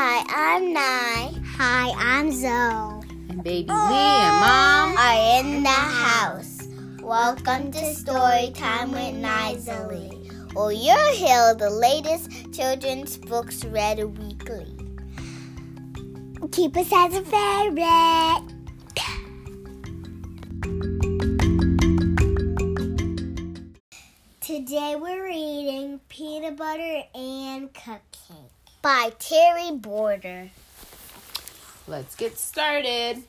Hi, I'm Nye. Hi, I'm Zoe. And baby Lee and Mom are in the house. Welcome to Story Time with Lee. Well, you'll hear the latest children's books read weekly. Keep us as a favorite. Today we're reading Peanut Butter and Cupcake by Terry Border. Let's get started.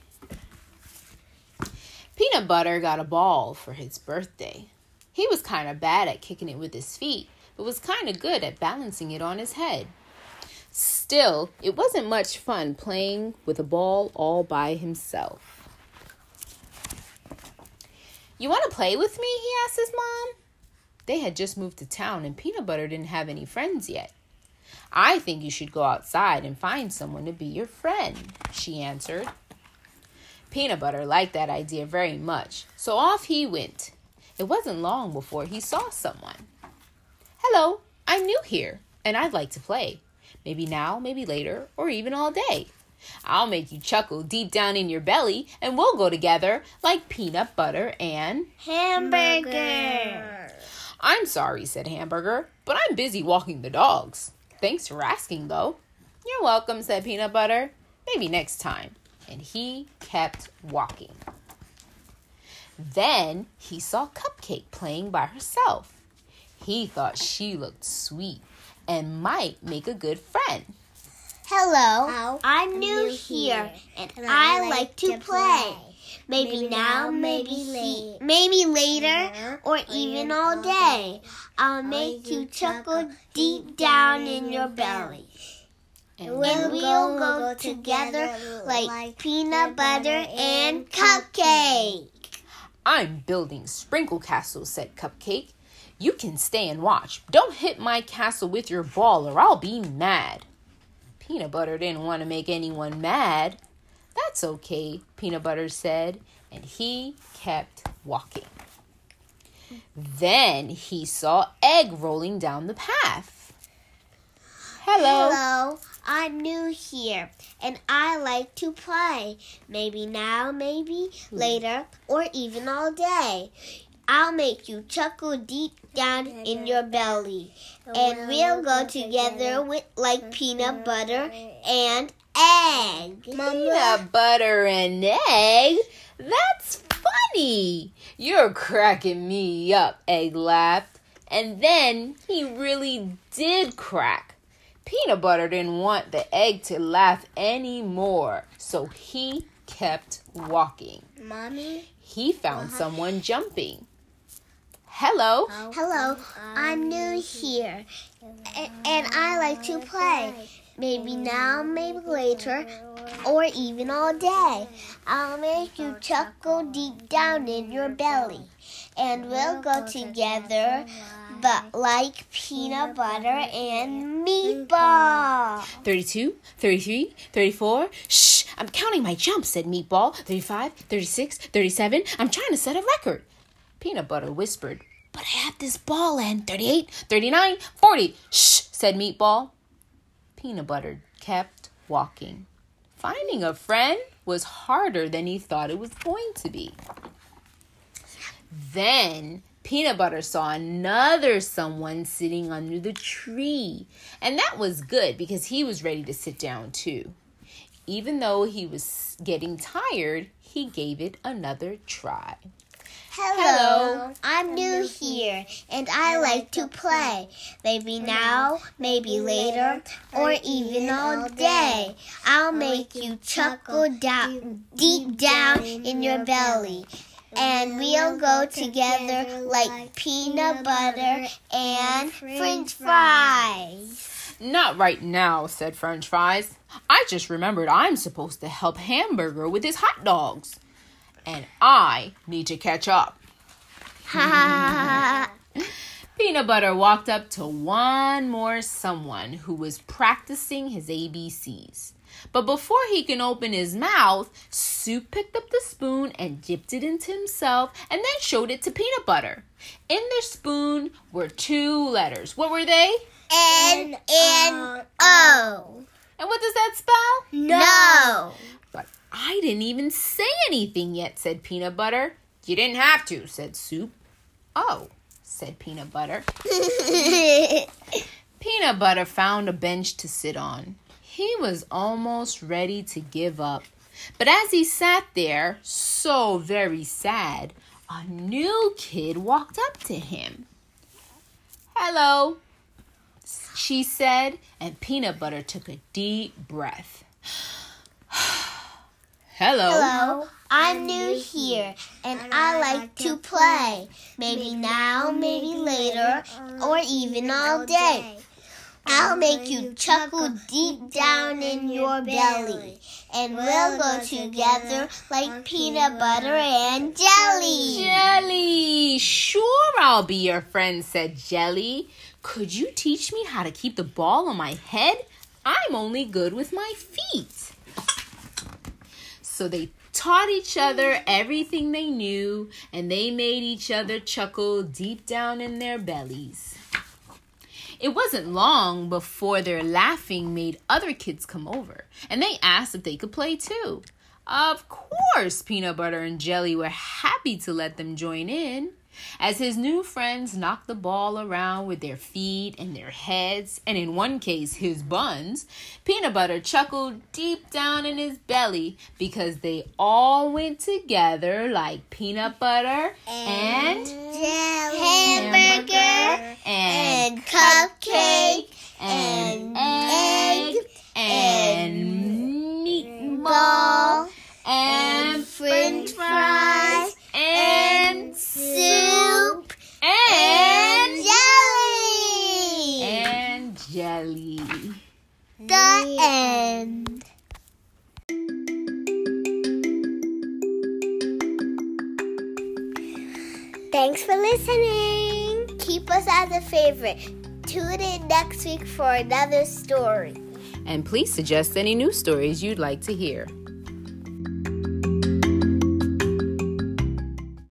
Peanut Butter got a ball for his birthday. He was kind of bad at kicking it with his feet, but was kind of good at balancing it on his head. Still, it wasn't much fun playing with a ball all by himself. You want to play with me? he asked his mom. They had just moved to town and Peanut Butter didn't have any friends yet. I think you should go outside and find someone to be your friend, she answered. Peanut Butter liked that idea very much, so off he went. It wasn't long before he saw someone. Hello, I'm new here, and I'd like to play. Maybe now, maybe later, or even all day. I'll make you chuckle deep down in your belly, and we'll go together like peanut butter and hamburger. I'm sorry, said Hamburger, but I'm busy walking the dogs. Thanks for asking, though. You're welcome, said Peanut Butter. Maybe next time. And he kept walking. Then he saw Cupcake playing by herself. He thought she looked sweet and might make a good friend. Hello, I'm new here, and I like to play. Maybe now, maybe late, maybe later, or even all day. I'll make you chuckle deep down in your belly. And we'll go together like peanut butter and cupcake. I'm building sprinkle castles, said Cupcake. You can stay and watch. Don't hit my castle with your ball or I'll be mad. Peanut Butter didn't want to make anyone mad. That's okay, Peanut Butter said, and he kept walking. Then he saw Egg rolling down the path. Hello. Hello, I'm new here and I like to play. Maybe now, maybe hmm. later, or even all day. I'll make you chuckle deep down in your belly. And we'll go together with like peanut butter and egg. Peanut butter and egg? That's funny. You're cracking me up, Egg laughed. And then he really did crack. Peanut Butter didn't want the egg to laugh anymore, so he kept walking. Mommy? He found uh-huh. someone jumping. Hello. Hello, I'm new here, and I like to play. Maybe now, maybe later, or even all day. I'll make you chuckle deep down in your belly, and we'll go together, but like peanut butter and meatball. 32, 33, 34. Shh, I'm counting my jumps, said Meatball. 35, 36, 37. I'm trying to set a record. Peanut Butter whispered, But I have this ball and 38, 39, 40. Shh, said Meatball. Peanut Butter kept walking. Finding a friend was harder than he thought it was going to be. Then Peanut Butter saw another someone sitting under the tree. And that was good because he was ready to sit down too. Even though he was getting tired, he gave it another try. Hello, I'm new here and I like to play. Maybe now, maybe later, or even all day. I'll make you chuckle down, deep down in your belly. And we'll go together like peanut butter and french fries. Not right now, said French Fries. I just remembered I'm supposed to help Hamburger with his hot dogs and I need to catch up. Peanut Butter walked up to one more someone who was practicing his ABCs. But before he can open his mouth, Soup picked up the spoon and dipped it into himself and then showed it to Peanut Butter. In the spoon were two letters. What were they? N N O. And O. And what does that spell? No. But I didn't even say anything yet, said Peanut Butter. You didn't have to, said Soup. Oh, said Peanut Butter. Peanut Butter found a bench to sit on. He was almost ready to give up. But as he sat there, so very sad, a new kid walked up to him. Hello, she said, and Peanut Butter took a deep breath. Hello. Hello. I'm new here and I like to play. Maybe now, maybe later, or even all day. I'll make you chuckle deep down in your belly. And we'll go together like peanut butter and jelly. Jelly! Sure, I'll be your friend, said Jelly. Could you teach me how to keep the ball on my head? I'm only good with my feet. So they taught each other everything they knew, and they made each other chuckle deep down in their bellies. It wasn't long before their laughing made other kids come over, and they asked if they could play too. Of course, Peanut Butter and Jelly were happy to let them join in. As his new friends knocked the ball around with their feet and their heads, and in one case, his buns, Peanut Butter chuckled deep down in his belly because they all went together like peanut butter and, Hamburger for listening. Keep us as a favorite. Tune in next week for another story. And please suggest any new stories you'd like to hear.